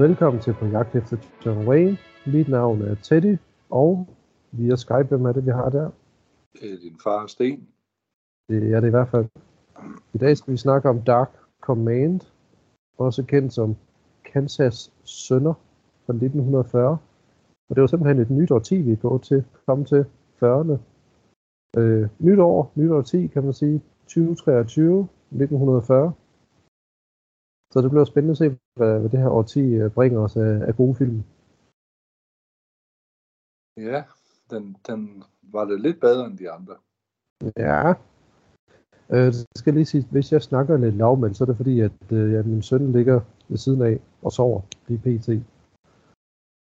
Velkommen til På jagt efter John Wayne. Mit navn er Teddy, og via Skype, hvem er det, vi har der? Det er din far, Sten. Det er det i hvert fald. I dag skal vi snakke om Dark Command, også kendt som Kansas Sønder fra 1940. Og det var simpelthen et nyt årti, vi går til, kom til 40'erne. Øh, nyt år, nyt årti kan man sige, 2023, 1940. Så det bliver spændende at se, hvad, hvad det her årti øh, bringer os af, af gode film. Ja, den, den var det lidt bedre end de andre. Ja. Øh, det skal lige sige, hvis jeg snakker lidt lavmænd, så er det fordi, at øh, ja, min søn ligger ved siden af og sover lige pt.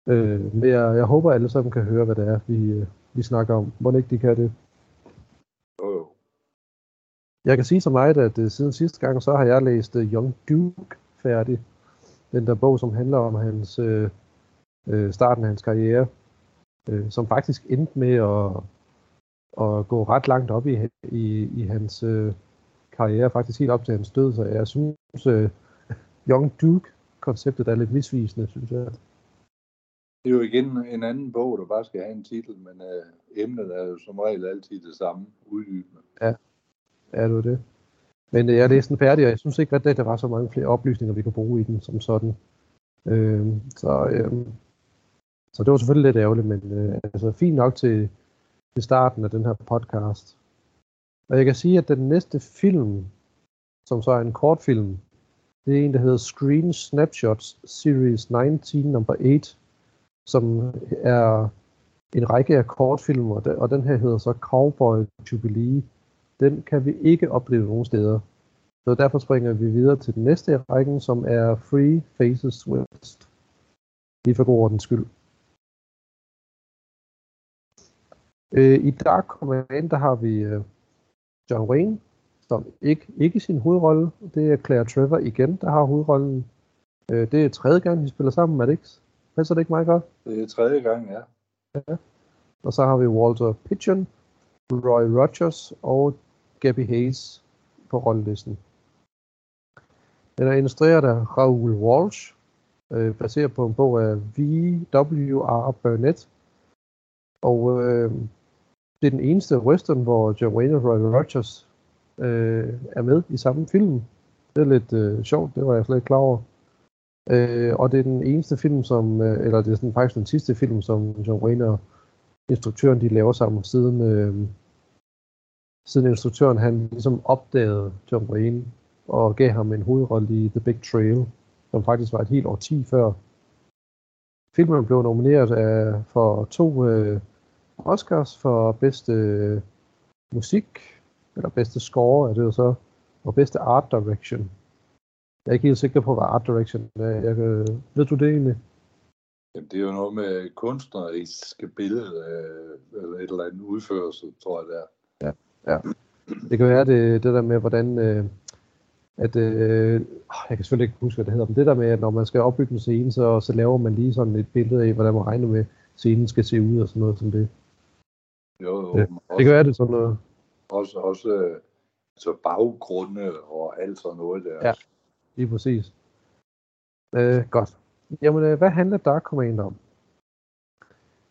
Øh, men jeg, jeg håber, at alle sammen kan høre, hvad det er, vi, øh, vi snakker om. Må ikke de kan det? Jeg kan sige så meget, at uh, siden sidste gang, så har jeg læst uh, Young Duke færdig. Den der bog, som handler om hans uh, uh, starten af hans karriere, uh, som faktisk endte med at, at gå ret langt op i, i, i hans uh, karriere, faktisk helt op til hans død. Så jeg synes, uh, Young Duke-konceptet er lidt misvisende, synes jeg. Det er jo igen en anden bog, der bare skal have en titel, men øh, emnet er jo som regel altid det samme, uddybende. Ja, er du det? Men øh, jeg læste den færdig, og jeg synes ikke, at der var så mange flere oplysninger, vi kunne bruge i den som sådan. Øh, så, øh, så det var selvfølgelig lidt ærgerligt, men øh, altså fint nok til, til starten af den her podcast. Og jeg kan sige, at den næste film, som så er en kortfilm, det er en, der hedder Screen Snapshots Series 19 number 8, som er en række af kortfilm, og den her hedder så Cowboy Jubilee. Den kan vi ikke opleve nogen steder. Så derfor springer vi videre til den næste i rækken, som er Free Faces West. Lige for god ordens skyld. Øh, I Dark Command, der har vi øh, John Wayne, som ikke, ikke sin hovedrolle. Det er Claire Trevor igen, der har hovedrollen. Øh, det er tredje gang, de spiller sammen, er det ikke? Passer det ikke meget godt? Det er tredje gang, ja. ja. Og så har vi Walter Pigeon, Roy Rogers og Gabby Hayes på rollelisten. Den er instrueret af Raoul Walsh, øh, baseret på en bog af V.W.R. Burnett. Og øh, det er den eneste western, hvor John Wayne og Roy Rogers øh, er med i samme film. Det er lidt øh, sjovt, det var jeg slet ikke klar over. Øh, og det er den eneste film, som, øh, eller det er sådan, faktisk den sidste film, som John Wayne og instruktøren, de laver sammen, siden, øh, siden instruktøren, han ligesom opdagede John Wayne, og gav ham en hovedrolle i The Big Trail, som faktisk var et helt årti før. Filmen blev nomineret af, for to øh, Oscars for bedste øh, musik, eller bedste score er det jo så, og bedste art direction. Jeg er ikke helt sikker på, hvad art direction er. Jeg, ved du det egentlig? Jamen, det er jo noget med kunstneriske billede, øh, eller et eller andet udførelse, tror jeg det er. Ja, ja. Det kan være det, det der med, hvordan... Øh, at, øh, jeg kan selvfølgelig ikke huske, hvad det hedder, men det der med, at når man skal opbygge en scene, så, så laver man lige sådan et billede af, hvordan man regner med, scenen skal se ud og sådan noget som det. Jo, jo. Ja, det kan være det sådan noget. Også, også øh, altså baggrunde og alt sådan noget der. Ja, lige præcis. Øh, godt. Jamen, øh, hvad handler Dark Command om?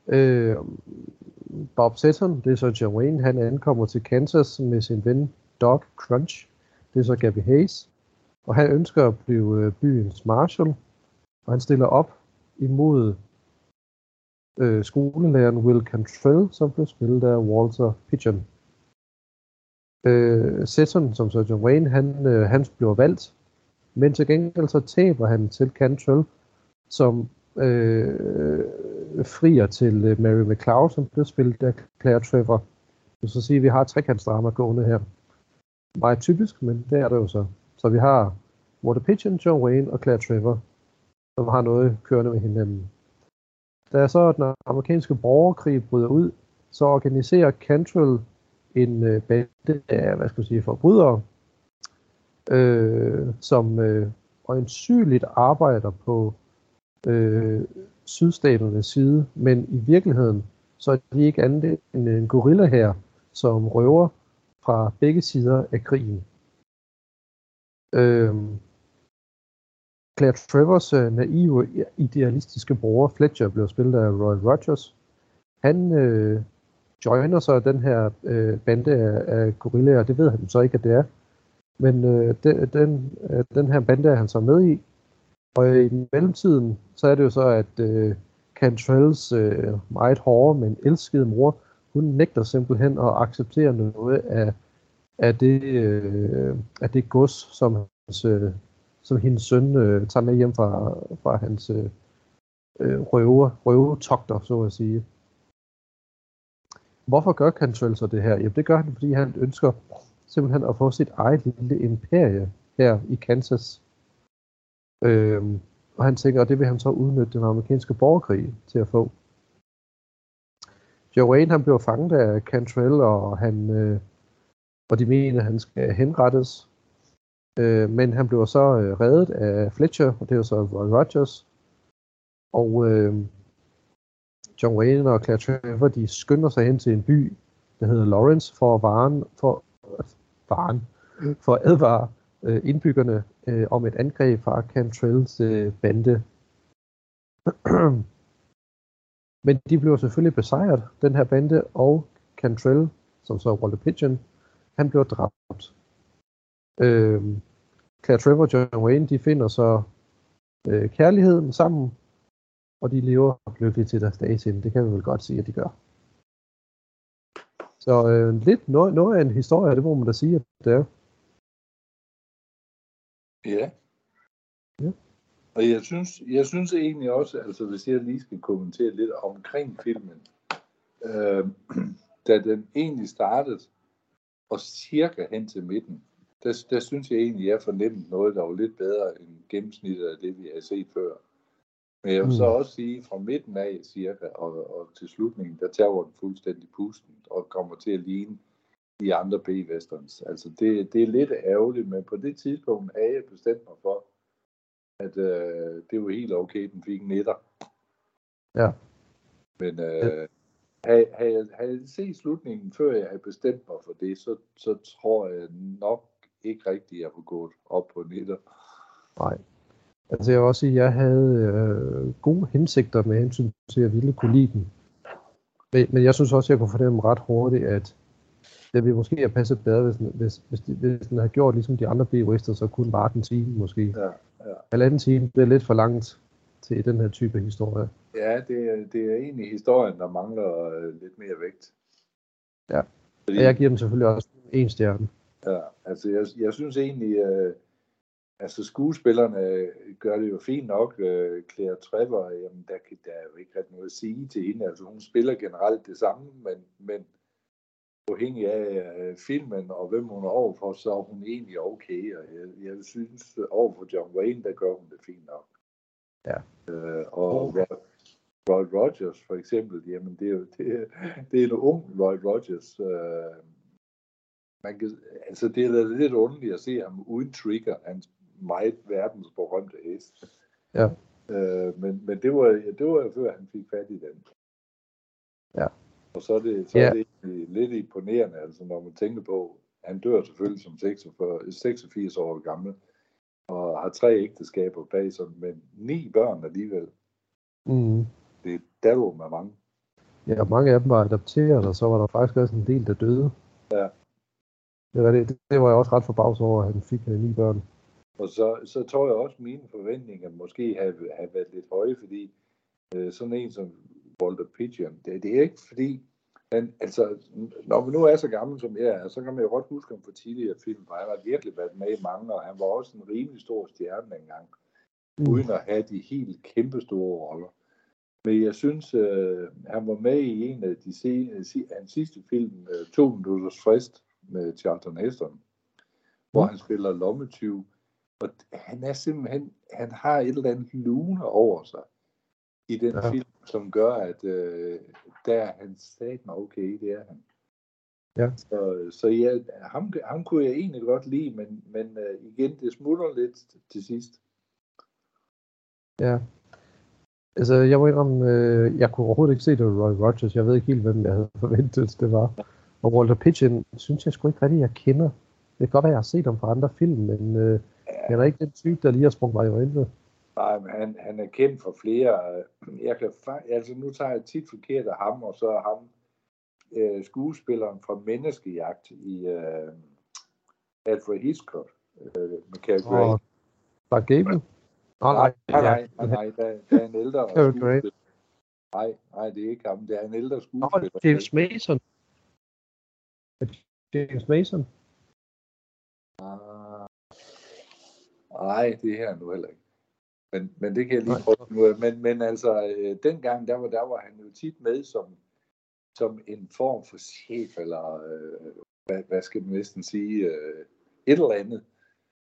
Øh, Bob Sutton, det er så John Wayne, han ankommer til Kansas med sin ven Doc Crunch. Det er så Gabby Hayes. Og han ønsker at blive øh, byens marshal. Og han stiller op imod øh, skolelæreren Will Cantrell, som blev spillet af Walter Pigeon. Øh, Sutton, som så John Wayne, han, øh, han bliver valgt. Men til gengæld så taber han til Cantrell, som øh, frier til øh, Mary McLeod, som blev spillet af Claire Trevor. Det så sige, at vi har trekantsdrama gående her. Meget typisk, men det er det jo så. Så vi har Walter Pigeon, John Wayne og Claire Trevor, som har noget kørende med hinanden. Da så den amerikanske borgerkrig bryder ud, så organiserer Cantrell en øh, bande af, hvad skal jeg sige, forbrydere, øh, som øh, øjensynligt arbejder på øh, sydstaternes side, men i virkeligheden så er de ikke andet end en gorilla her, som røver fra begge sider af krigen. Øhm, Claire Trevors øh, naive, idealistiske bror, Fletcher, blev spillet af Roy Rogers. Han øh, joiner så den her øh, bande af, af gorillaer, det ved han så ikke, at det er. Men øh, den, den, øh, den her bande er han så med i. Og i mellemtiden, så er det jo så, at øh, Cantrells øh, meget hårde, men elskede mor, hun nægter simpelthen at acceptere noget af, af, det, øh, af det gods, som, hans, øh, som hendes søn øh, tager med hjem fra, fra hans øh, øh røve, røvetogter, så at sige. Hvorfor gør Cantrell så det her? Jamen det gør han, fordi han ønsker simpelthen at få sit eget lille imperie her i Kansas. Øh, og han tænker, at det vil han så udnytte den amerikanske borgerkrig til at få. Joe han bliver fanget af Cantrell, og han øh, og de mener, at han skal henrettes. Øh, men han bliver så øh, reddet af Fletcher, og det er jo så Roy Rogers. Og øh, John Wayne og Claire Trevor, de skynder sig hen til en by, der hedder Lawrence, for at varen, for, varen, for at advare øh, indbyggerne øh, om et angreb fra Cantrells øh, bande. Men de blev selvfølgelig besejret, den her bande, og Cantrell, som så er Walter Pigeon, han blev dræbt. Øh, Claire Trevor og John Wayne, de finder så øh, kærligheden sammen, og de lever lykkeligt til deres dage Det kan vi vel godt sige, at de gør. Så øh, lidt noget, noget af en historie, det må man da sige, at det er. Ja. ja. Og jeg synes, jeg synes egentlig også, altså hvis jeg lige skal kommentere lidt omkring filmen, øh, da den egentlig startede, og cirka hen til midten, der, der synes jeg egentlig, jeg fornemmede noget, der var lidt bedre end gennemsnittet af det, vi har set før. Men jeg vil så mm. også sige, fra midten af cirka og, og til slutningen, der tager den fuldstændig pusten og kommer til at ligne de andre B-westerns. Altså det, det er lidt ærgerligt, men på det tidspunkt havde jeg bestemt mig for, at øh, det var helt okay, den fik en netter. Ja. Men øh, havde, havde, havde jeg set slutningen, før jeg havde bestemt mig for det, så, så tror jeg nok ikke rigtigt, at jeg var gået op på netter. Nej. Altså jeg vil også sige, at jeg havde øh, gode hensigter med hensyn til, at jeg ville kunne lide den. Men, men jeg synes også, at jeg kunne fornemme ret hurtigt, at det ville måske have passet bedre, hvis, hvis, hvis, de, hvis den havde gjort ligesom de andre b så kunne bare den time måske. Ja, ja. Halvanden time, det er lidt for langt til den her type historie. Ja, det er, det er egentlig historien, der mangler øh, lidt mere vægt. Ja, Fordi, og jeg giver den selvfølgelig også en stjerne. Ja, altså jeg, jeg synes egentlig, øh, altså skuespillerne gør det jo fint nok. Øh, Claire Trevor, jamen der, der er jo ikke ret noget at sige til hende. Altså hun spiller generelt det samme, men, men afhængig af øh, filmen og hvem hun er overfor, så er hun egentlig okay. Og jeg, jeg synes, overfor John Wayne, der gør hun det fint nok. Ja. Øh, og okay. Roy Rogers for eksempel, jamen det er jo det, det er en ung Roy Rogers. Øh, man kan, altså det er lidt underligt at se ham uden trigger, hans meget verdensberømte hest. Ja. Øh, men, men det var, det var før han fik fat i den. Ja. Og så er det, så ja. er det lidt imponerende, altså når man tænker på, han dør selvfølgelig som 46, 86 år gammel, og har tre ægteskaber bag sig, men ni børn alligevel. Mm. Det er der med mange. Ja, mange af dem var adopteret, og så var der faktisk også en del, der døde. Ja. Det var, det, det var jeg også ret forbavset over, at han fik uh, ni børn. Og så, så tror jeg også, at mine forventninger måske have, have været lidt høje, fordi øh, sådan en som Walter Pigeon, det, det er ikke fordi, men altså, når vi nu er så gammel som jeg er, så kan man jo godt huske ham for tidligere film, for han har virkelig været med i mange, og han var også en rimelig stor stjerne engang, mm. uden at have de helt kæmpe store roller. Men jeg synes, øh, han var med i en af de se, hans sidste film, øh, To Minutters Frist, med Charlton Heston, hvor mm. han spiller lommetyv. Og han er simpelthen, han har et eller andet lune over sig i den ja. film, som gør, at øh, der er han satan okay, det er han. Ja. Så, så ja, ham, ham kunne jeg egentlig godt lide, men, men uh, igen, det smutter lidt til sidst. Ja. Altså, jeg må indrømme, øh, jeg kunne overhovedet ikke se det Roy Rogers. Jeg ved ikke helt, hvem jeg havde forventet, det var. Og Walter Pigeon, synes jeg sgu ikke rigtig, jeg kender. Det kan godt være, jeg har set ham fra andre film, men øh, ja. jeg er ikke den type, der lige har sprunget mig i øjnene. Nej, men han, han er kendt for flere. øh, Jeg kan, altså nu tager jeg tit forkert af ham, og så er ham øh, skuespilleren fra Menneskejagt i øh, Alfred Hitchcock øh, Cary Grant. Og Clark Gable? Nå, nej, nej, nej, nej, nej, der, der er en ældre skuespiller. Nej, nej, det er ikke ham. Det er en ældre Nå, skuespiller. James Mason. James Mason. Ah. Nej, det her nu heller ikke. Men, men det kan jeg lige prøve nu. Men, men altså, øh, dengang, der var, der var han jo tit med som, som en form for chef, eller øh, hvad, hvad skal man næsten sige, øh, et eller andet.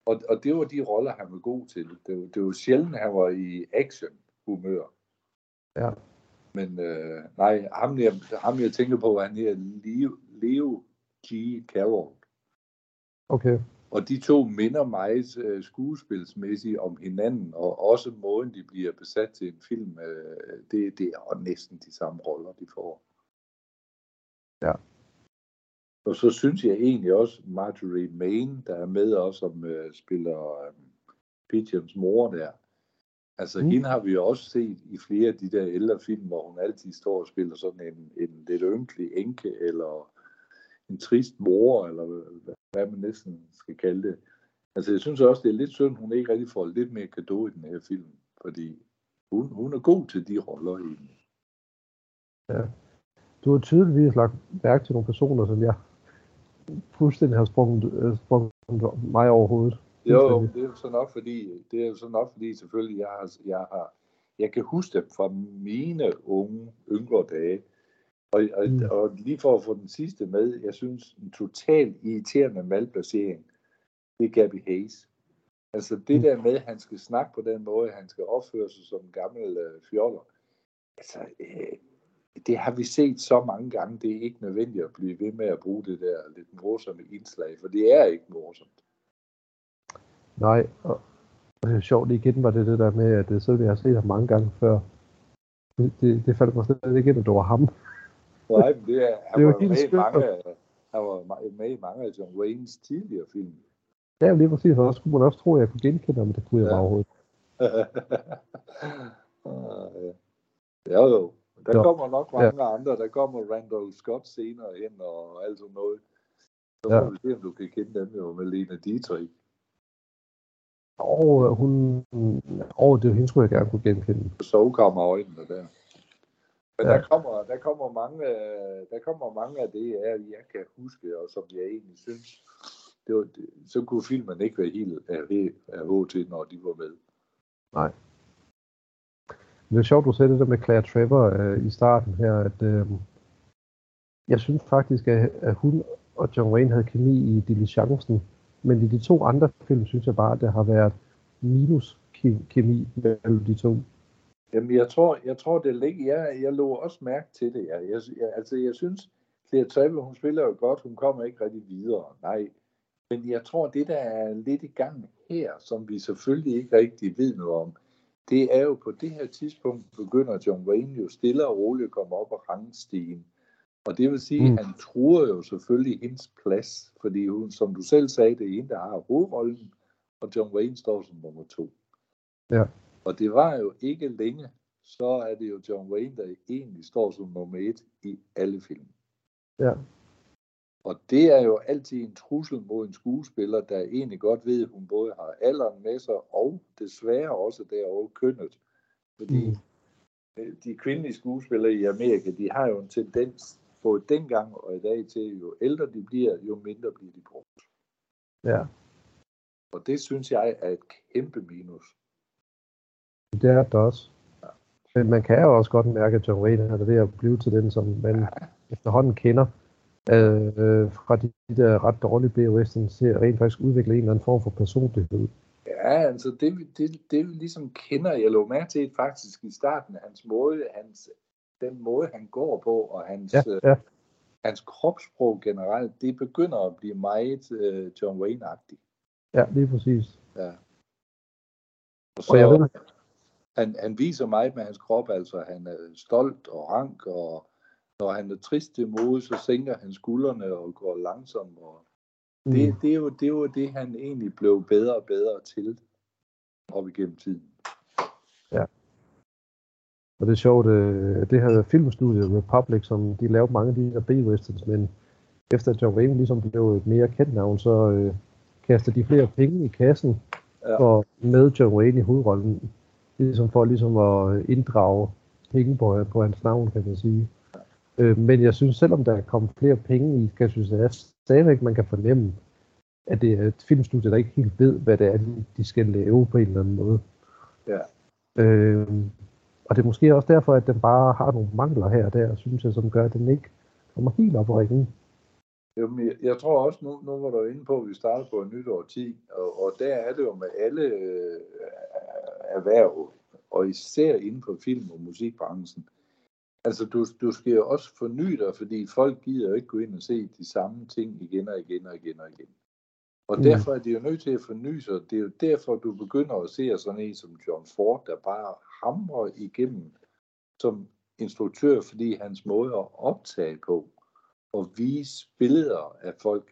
Og, og det var de roller, han var god til. Det, var- det var sjældent, han var i action-humør. Ja. Men øh, nej, ham jeg, ham jeg tænker på, han her Leo, Leo G. Carroll. Okay. Og de to minder meget øh, skuespilsmæssigt om hinanden, og også måden, de bliver besat til en film, øh, det, det er næsten de samme roller, de får. Ja. Og så synes jeg egentlig også, Marjorie Main, der er med også, som øh, spiller øh, Pigeons mor der. Altså, Mm. mm. hende har vi jo også set i flere af de der ældre film, hvor hun altid står og spiller sådan en, en lidt ynkelig enke, eller en trist mor, eller hvad- man næsten skal kalde det. Altså, jeg synes også, det er lidt synd, hun ikke rigtig får lidt mere kado i den her film, fordi hun, hun er god til de roller egentlig. Du har tydeligvis lagt mærke til nogle personer, som jeg fuldstændig har sprunget, øh, sprunget mig over hovedet. Jo, det er jo så nok fordi, det er jo så nok fordi selvfølgelig, jeg har, jeg har, jeg kan huske dem fra mine unge, yngre dage. Og, og, Mm. og lige for at få den sidste med, jeg synes, en totalt irriterende malplacering, det er Gabby Hayes. Altså det Mm. der med, at han skal snakke på den måde, han skal opføre sig som en gammel øh, fjoller. Altså, øh, det har vi set så mange gange, det er ikke nødvendigt at blive ved med at bruge det der lidt morsomme indslag, for det er ikke morsomt. Nej, og, det er sjovt igen var det det der med, at det, selvom jeg har set ham mange gange før, det, det, det faldt mig slet ikke ind, at det var ham. Nej, men det er, han Det er var helt med mange, han var med i mange af John Waynes tidligere film. Ja, lige præcis, og så skulle man også tro, at jeg kunne genkende ham, men det kunne jeg Ja. bare overhovedet. Ah, ja. Jo. Der Jo. kommer nok mange andre. Der kommer Randall Scott senere hen og alt sådan noget. Så Ja. må vi se, om du kan kende dem jo med Lena Dietrich. Og hun, og det hende skulle jeg gerne kunne genkende. Sovkammerøjnene der. Men Ja. der, kommer, der, kommer mange, der kommer mange af det, jeg, jeg kan huske, og som jeg egentlig synes, det var, det, så kunne filmen ikke være helt af, HT, når de var med. Men det er sjovt, du sagde det der med Claire Trevor øh, i starten her, at øh, jeg synes faktisk, at, at hun og John Wayne havde kemi i Diligencen, men i de to andre film, synes jeg bare, at der har været minus ke- kemi mellem de to. Jamen, jeg tror, jeg tror det ligger, jeg, jeg lå også mærke til det. Jeg, jeg, jeg, altså, jeg synes, Claire Trevor, hun spiller jo godt, hun kommer ikke rigtig videre, nej. Men jeg tror, det der er lidt i gang her, som vi selvfølgelig ikke rigtig ved noget om, det er jo på det her tidspunkt, begynder John Wayne jo stille og roligt at komme op og rangstigen. Og det vil sige, Mm. at han truer jo selvfølgelig hendes plads, fordi hun, som du selv sagde, det er hende, der har hovedrollen, og John Wayne står som nummer to. Ja. Og det var jo ikke længe, så er det jo John Wayne, der egentlig står som nummer et i alle film. Ja. Og det er jo altid en trussel mod en skuespiller, der egentlig godt ved, at hun både har alderen med sig, og desværre også derovre kønnet. Fordi Mm. mm. de kvindelige skuespillere i Amerika, de har jo en tendens, både dengang og i dag til, jo ældre de bliver, jo mindre bliver de brugt. Ja, Og det synes jeg er et kæmpe minus. Det er det også. Men man kan jo også godt mærke, at John Wayne er ved at blive til den, som man efterhånden kender. Øh, fra de, de der ret dårlige B-western ser rent faktisk udvikle en eller anden form for personlighed. Ja, altså det, det, det vi ligesom kender, jeg lå mærke til faktisk i starten, hans måde, hans, den måde han går på, og hans, Ja, øh, ja, hans kropssprog generelt, det begynder at blive meget øh, John Wayne-agtigt. ja, lige præcis. Ja. Og Og jeg ved, han, han viser meget med hans krop, altså han er stolt og rank, og når han er trist til mode, så sænker han skuldrene og går langsomt. Og det, mm, det, er jo, det er jo det, han egentlig blev bedre og bedre til op igennem tiden. Og det er sjovt, øh, det her filmstudie Republic, som de lavede mange af de her B-westerns, men efter at John Wayne ligesom blev et mere kendt navn, så øh, kastede de flere penge i kassen Ja. for med John Wayne i hovedrollen. Ligesom for ligesom at inddrage penge på, hans navn, kan man sige. Øh, men jeg synes, selvom der kommer flere penge i, kan jeg synes, at stadigvæk man kan fornemme, at det er et filmstudie, der ikke helt ved, hvad det er, de- de skal lave på en eller anden måde. Ja. Øh, og det er måske også derfor, at den bare har nogle mangler her og der, synes jeg, som gør, at den ikke kommer helt op og ringe. Jamen, jeg, jeg tror også, nu, nu var du inde på, at vi starter på et nyt årti, og, og der er det jo med alle øh, erhverv, og især inden for film- og musikbranchen. Altså, du, du skal jo også forny dig, fordi folk gider jo ikke gå ind og se de samme ting igen og igen og igen og igen. Og Mm. derfor er de jo nødt til at forny sig. Det er jo derfor, du begynder at se sådan en som John Ford, der bare hamrer igennem som instruktør, fordi hans måde at optage på og vise billeder af folk,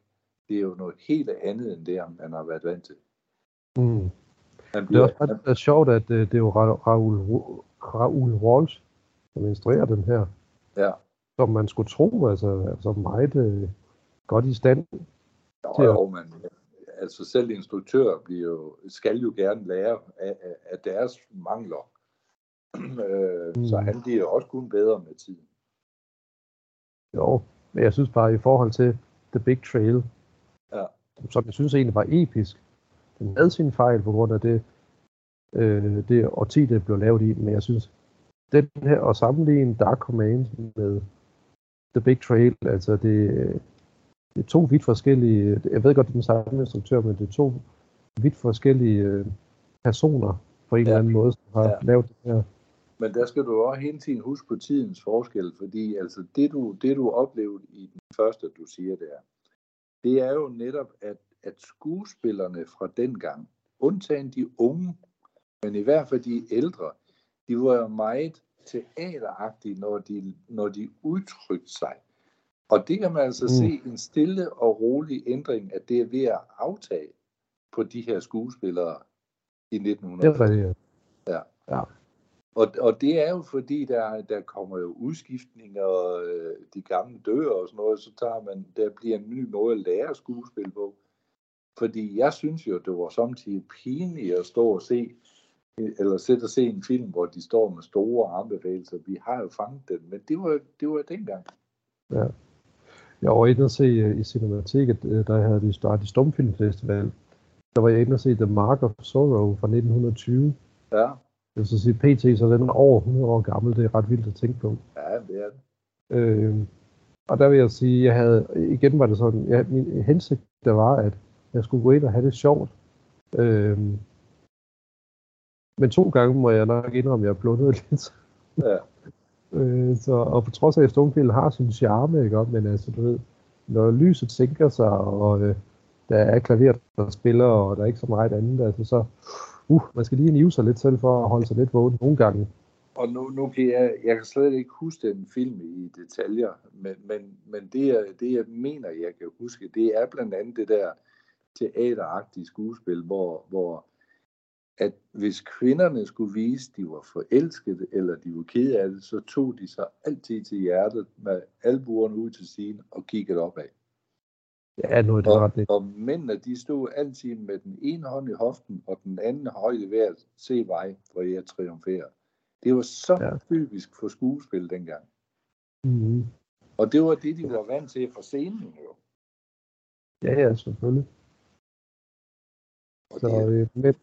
det er jo noget helt andet end det, man har været vant til. Mm. Han Det er bliver, også ret øh, sjovt, at øh, det er jo Ra- Raoul, Raoul Walsh, som instruerer den her, ja, som man skulle tro, altså, altså meget øh, godt i stand. jo, til at- jo, man, altså selv instruktører bliver jo, skal jo gerne lære af, af, af deres mangler. øh, Mm. Så han bliver jo også kun bedre med tiden. Jo, men jeg synes bare i forhold til The Big Trail, Ja. som jeg synes egentlig var episk, den havde sin fejl på grund af det, øh, det årti, det blev lavet i, men jeg synes, den her, at sammenligne Dark Command med The Big Trail, altså det, det er to vidt forskellige, jeg ved godt, det er den samme instruktør, men det er to vidt forskellige øh, personer på en Ja. eller anden måde, som har Ja. lavet det her. Men der skal du også hele tiden huske på tidens forskel, fordi altså det du, det du oplevede i den første, du siger der, det er jo netop, at, at skuespillerne fra dengang, undtagen de unge, men i hvert fald de ældre, de var jo meget teateragtige, når de, når de udtrykte sig. Og det kan man altså Mm. se en stille og rolig ændring, at det er ved at aftage på de her skuespillere i Det er 1900. rigtigt. Og, og det er jo fordi, der, der kommer jo udskiftninger, og øh, de gamle dør og sådan noget, så tager man, der bliver en ny måde at lære skuespil på. Fordi jeg synes jo, det var samtidig pinligt at stå og se, eller sætte og se en film, hvor de står med store armbevægelser. Vi har jo fanget den, men det var, det var dengang. Jeg var inde og se øh, i Cinemateket, øh, der havde de startet Stumfilmfestival. Der var jeg inde og se The Mark of Sorrow fra 1920. Ja, Jeg vil så sige, PT, så den er over 100 år gammel. Det er ret vildt at tænke på. ja det er det. Øh, og der vil jeg sige, jeg havde, igen var det sådan, jeg, min hensigt der var, at jeg skulle gå ind og have det sjovt. Øh, men to gange må jeg nok indrømme, at jeg blundede lidt. Ja. Øh, så, og på trods af, at stumfilm har sin charme, ikke? men altså, du ved, når lyset sænker sig, og øh, der er klaver, der spiller, og der er ikke så meget andet, altså, så uh, man skal lige nive sig lidt selv for at holde sig lidt vågen nogle gange. Og nu, nu kan jeg, jeg kan slet ikke huske den film i detaljer, men, men, men det, jeg, det, jeg mener, jeg kan huske, det er blandt andet det der teateragtige skuespil, hvor, hvor at hvis kvinderne skulle vise, at de var forelskede, eller de var kede af det, så tog de sig altid til hjertet med albuerne ud til siden og kiggede opad. Ja, nu er det Og, og mændene, de stod altid med den ene hånd i hoften, og den anden højt i vejret, se vej, hvor jeg triumferer. Det var så Ja. typisk for skuespil dengang. mm Og det var det, de var vant til fra scenen jo. Ja, ja, selvfølgelig. Og Så, det, øh, men,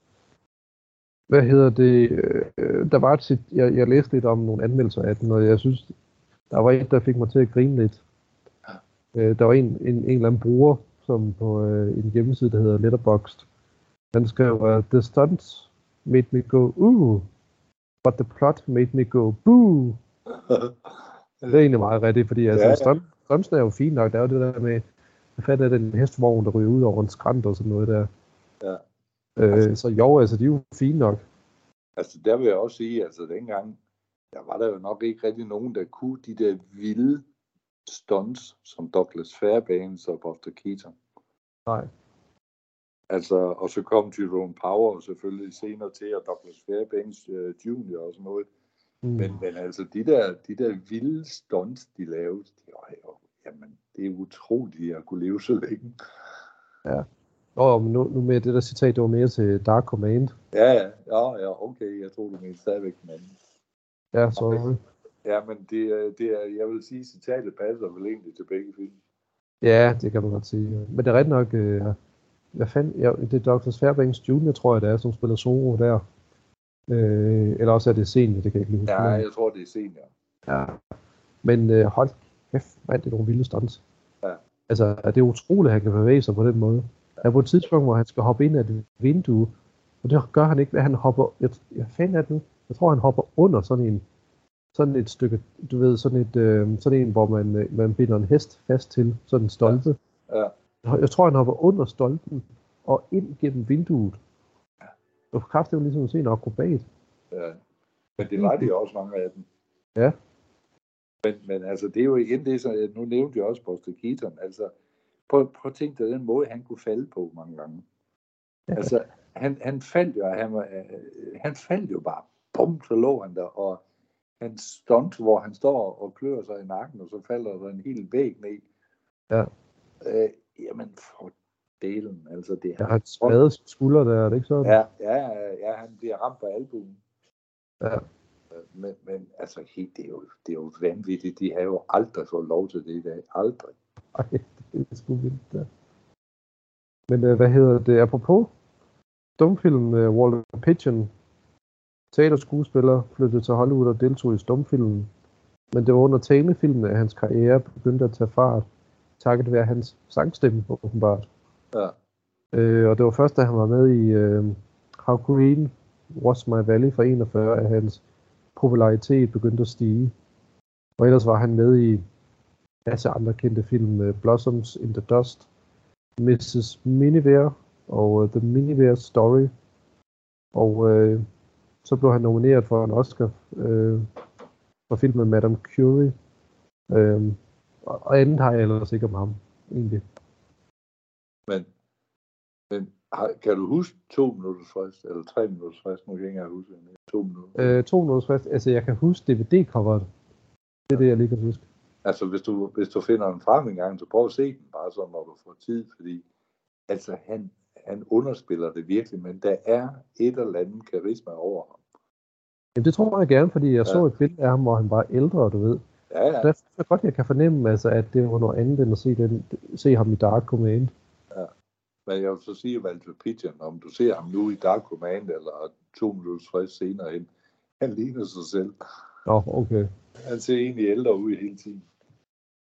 hvad hedder det? Øh, der var et, jeg, jeg læste lidt om nogle anmeldelser af den, og jeg synes, der var et, der fik mig til at grine lidt. Øh, der var en, en, en eller anden bruger, som på øh, en hjemmeside, der hedder Letterboxd, han skrev, uh, The stunts made me go, uh, but the plot made me go, boo. Det er egentlig meget rigtigt, fordi altså, Ja, ja, ja. stunt, stuntsene er jo fint nok. Der er jo det der med, hvad fanden er den hestvogn, der ryger ud over en skrant og sådan noget der. Ja. Øh, så jo, altså, de er jo fine nok. altså der vil jeg også sige, altså dengang, der var der jo nok ikke rigtig nogen, der kunne de der vilde stunts, som Douglas Fairbanks og Buster Keaton. Nej. Altså, og så kom Jerome Power selvfølgelig senere til, og Douglas Fairbanks uh, Jr. og sådan noget. Mm. Men, men altså, de der, de der vilde stunts, de lavede, de var jo, jamen, det er utroligt at kunne leve så længe. Ja. Og nu, nu med det der citat, det var mere til Dark Command. Ja, ja, ja, ja okay, jeg tror, du mener stadigvæk den anden. Ja, så okay. Ja, men det, det er, jeg vil sige, citatet passer vel egentlig til begge film. Ja, det kan man godt sige. Men det er ret nok, øh, hvad fanden, ja, det er Dr. Fairbanks Jr., tror jeg, det er, som spiller solo der. Øh, eller også er det senior, det kan jeg ikke lige huske. Ja, jeg tror, det er senior. Ja. Men øh, hold kæft, mand, det er nogle vilde stunts. Ja. Altså, det er utroligt, at han kan bevæge sig på den måde. Der er på et tidspunkt, hvor han skal hoppe ind af et vindue, og det gør han ikke, hvad han hopper, jeg, jeg fandt af det, jeg tror, han hopper under sådan en, sådan et stykke, du ved, sådan et, øh, sådan en, hvor man, øh, man binder en hest fast til, sådan en stolpe. Ja. ja. Jeg tror, han hopper under stolpen og ind gennem vinduet. Ja. Og kraft, det var ligesom at se en akrobat. Ja. Men det var de også mange af dem. Ja. Men, men altså, det er jo igen det, så nu nævnte jeg også Buster Keaton. Altså, prøv, prøv at tænke dig den måde, han kunne falde på mange gange. Ja. Altså, han, han faldt jo, han, var, øh, han faldt jo bare. Bum, så lå han der, og han stunt, hvor han står og klør sig i nakken, og så falder der en hel væg ned. Ja. Øh, jamen, for delen, altså det er... Ja, han spade skulder der, er det ikke sådan? Ja, ja, ja, han bliver ramt på albuen. Ja. Øh, men, men altså, helt, det, er jo, det er jo vanvittigt. De har jo aldrig fået lov til det i dag. Aldrig. Ej, det er sgu vildt, der. Men øh, hvad hedder det? Apropos stumfilm, uh, Walter Pigeon, teaterskuespiller, flyttede til Hollywood og deltog i stumfilmen. Men det var under talefilmen, at hans karriere begyndte at tage fart, takket være hans sangstemme, åbenbart. Ja. Øh, og det var først, da han var med i øh, How Green Was My Valley fra 41, at hans popularitet begyndte at stige. Og ellers var han med i masse andre kendte film, uh, Blossoms in the Dust, Mrs. Miniver og uh, The Miniver Story. Og uh, så blev han nomineret for en Oscar uh, for filmen Madame Curie. Uh, og andet har jeg ellers ikke om ham, egentlig. Men, men kan du huske to minutters frist, eller tre minutters frist? Nu kan jeg ikke huske det. To minutter. Øh, to minutters frist. Altså, jeg kan huske DVD-coveret. Det er det, jeg lige kan huske. Altså, hvis du, hvis du finder en frem en gang, så prøv at se den bare så, når du får tid, fordi altså, han, han underspiller det virkelig, men der er et eller andet karisma over ham. Jamen, det tror jeg gerne, fordi jeg ja. så et billede af ham, hvor han var ældre, du ved. Ja, ja. Derfor er godt, jeg kan fornemme, altså, at det var noget andet, end at se, den, se ham i Dark Command. Ja. Men jeg vil så sige, Walter Pigeon, om du ser ham nu i Dark Command, eller to minutter frist senere ind, han ligner sig selv. Nå, okay. Han ser egentlig ældre ud hele tiden.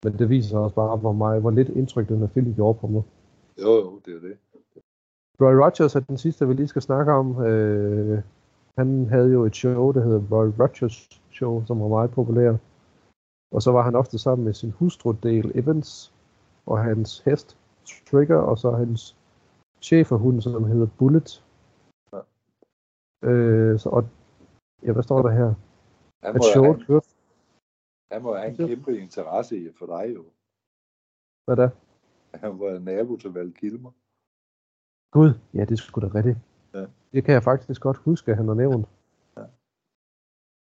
Men det viser også bare, hvor, meget, hvor lidt indtryk den her film gjorde på mig. Jo, jo, det er det. Roy Rogers er den sidste, vi lige skal snakke om. Øh, han havde jo et show, der hedder Roy Rogers Show, som var meget populær. Og så var han ofte sammen med sin hustru Dale Evans og hans hest Trigger, og så hans cheferhund, som hedder Bullet. Ja. Øh, så, og, ja, hvad står der her? Han må, short han, han må have en kæmpe interesse i for dig jo. Hvad da? Han var nabo til Val Kilmer. Gud, ja, det skulle da rigtigt. Ja. Det kan jeg faktisk godt huske, at han har nævnt. Ja.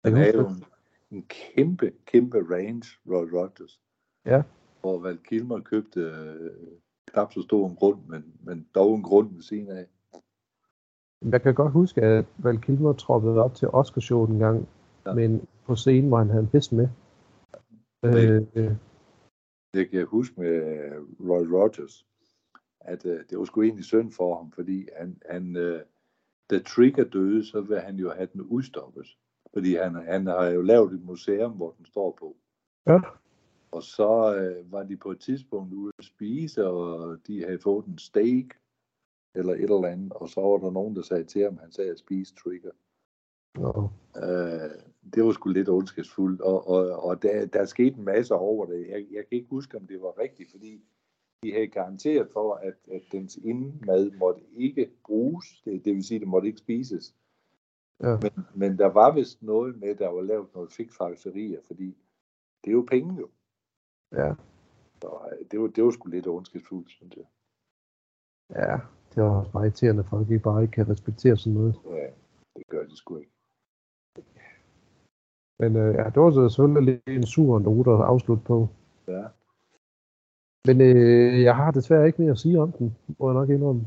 Han er jo en, en kæmpe, kæmpe range, Roy Rogers. Ja. Hvor Val Kilmer købte øh, knap så stor en grund, men, men dog en grund ved siden af. Jeg kan godt huske, at Val Kilmer troppede op til Oscarshowet en gang, ja. men på scenen, hvor han havde en hest med. Det, øh, det kan jeg huske med Roy Rogers, at øh, det var sgu egentlig synd for ham, fordi han, han øh, da Trigger døde, så vil han jo have den udstoppet. Fordi han, han har jo lavet et museum, hvor den står på. Ja. Og så øh, var de på et tidspunkt ude at spise, og de havde fået en steak, eller et eller andet, og så var der nogen, der sagde til ham, han sagde at spise Trigger. Oh. Øh, det var sgu lidt ondskabsfuldt, og, og, og der, der skete en masse over det. Jeg, jeg kan ikke huske, om det var rigtigt, fordi de havde garanteret for, at, at dens indmad måtte ikke bruges, det, det vil sige, at det måtte ikke spises. Ja. Men, men der var vist noget med, der var lavet noget fikfakserier, fordi det er jo penge jo. Ja. Så øh, det var, det var sgu lidt ondskabsfuldt, synes jeg. Ja, det er også meget irriterende, at folk ikke bare ikke kan respektere sådan noget. Ja, det gør de sgu ikke. Men øh, ja, det var så selvfølgelig lidt en sur note at afslutte på. Ja. Men øh, jeg har desværre ikke mere at sige om den, må jeg nok indrømme.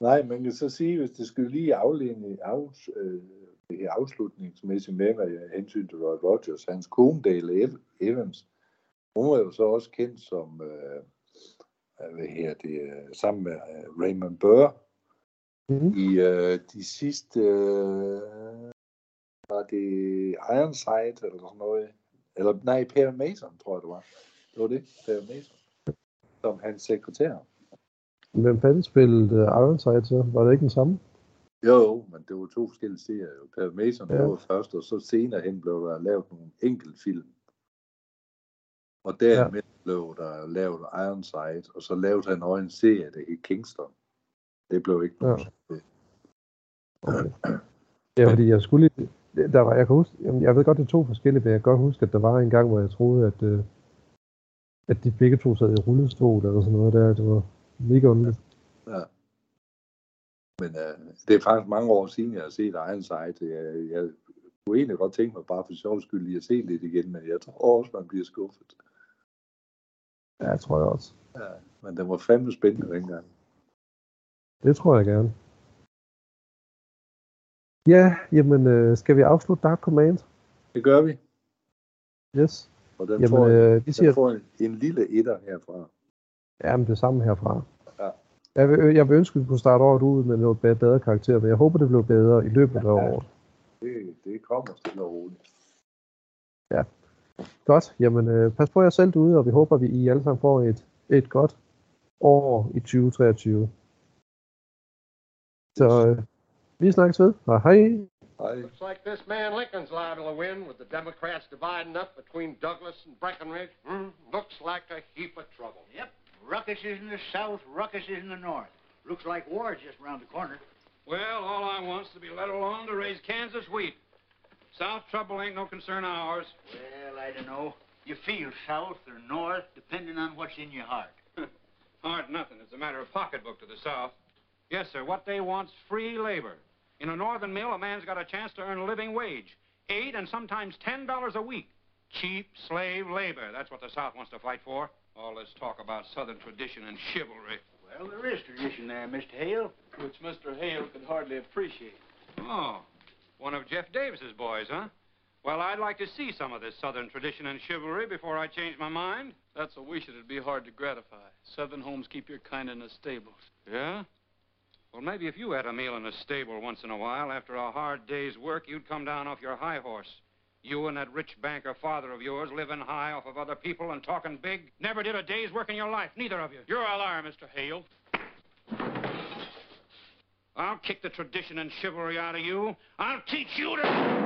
Nej, man kan så sige, hvis det skulle lige afledning, af, øh, det afslutningsmæssigt med med hensyn til Roy Rogers, hans kone Dale Ev- Evans, hun var jo så også kendt som, øh, hvad her det, øh, sammen med øh, Raymond Burr, Mm-hmm. i øh, de sidste, øh, var det Ironside eller sådan noget, eller nej, Per Mason, tror jeg det var. Det var det, Mason, som hans sekretær. Hvem fanden spillede uh, Ironside så? Var det ikke den samme? Jo, jo, men det var to forskellige serier. jo. Per Mason Ja. var først, og så senere hen blev der lavet nogle enkeltfilm. Og dermed ja. blev der lavet Ironside, og så lavede han også en serie, der hed Kingston. Det blev ikke nogen Ja. Okay. Ja, fordi jeg skulle lige, der var, jeg kan huske, jeg ved godt, det er to forskellige, men jeg kan godt huske, at der var en gang, hvor jeg troede, at, øh, at de begge to sad i rullestol eller sådan noget der. Det var mega underligt. Ja. Men øh, det er faktisk mange år siden, jeg har set Ironside. Jeg, jeg kunne egentlig godt tænke mig bare for sjov skyld lige at se lidt igen, men jeg tror også, man bliver skuffet. Ja, jeg tror jeg også. Ja, men den var fandme spændende dengang. Det tror jeg gerne. Ja, jamen, øh, skal vi afslutte Dark Command? Det gør vi. Yes. Og den, Jamen, får, øh, vi siger, den får en, en lille etter herfra. ja, men det samme herfra. Ja. Jeg vil, jeg vil ønske, at vi kunne starte året ud med noget bedre, karakter, men jeg håber, det bliver bedre i løbet af året. Det, det kommer stille og roligt. Godt, jamen øh, pas på jer selv derude, og vi håber, at vi I alle sammen får et, et godt år i 2023. Så øh, vi snakkes ved, og hej. Hej. Looks like this man Lincoln's liable to win with the Democrats dividing up between Douglas and Breckinridge. Hmm, looks like a heap of trouble. Yep. Ruckus is in the south, ruckus is in the north. Looks like war's just around the corner. Well, all I want's to be let alone to raise Kansas wheat. South trouble ain't no concern of ours. Well, I don't know. You feel south or north, depending on what's in your heart. Hard nothing. It's a matter of pocketbook to the South. Yes, sir. What they want's free labor. In a northern mill, a man's got a chance to earn a living wage. Eight and sometimes ten dollars a week. Cheap slave labor. That's what the South wants to fight for. Oh, All this talk about Southern tradition and chivalry. Well, there is tradition there, Mr. Hale. which Mr. Hale could hardly appreciate. Oh, one of Jeff Davis's boys, huh? Well, I'd like to see some of this Southern tradition and chivalry before I change my mind. That's a wish it'd be hard to gratify. Southern homes keep your kind in the stables. Yeah? Well, maybe if you had a meal in a stable once in a while after a hard day's work, you'd come down off your high horse. You and that rich banker father of yours living high off of other people and talking big. Never did a day's work in your life, neither of you. You're a liar, Mr. Hale. I'll kick the tradition and chivalry out of you. I'll teach you to.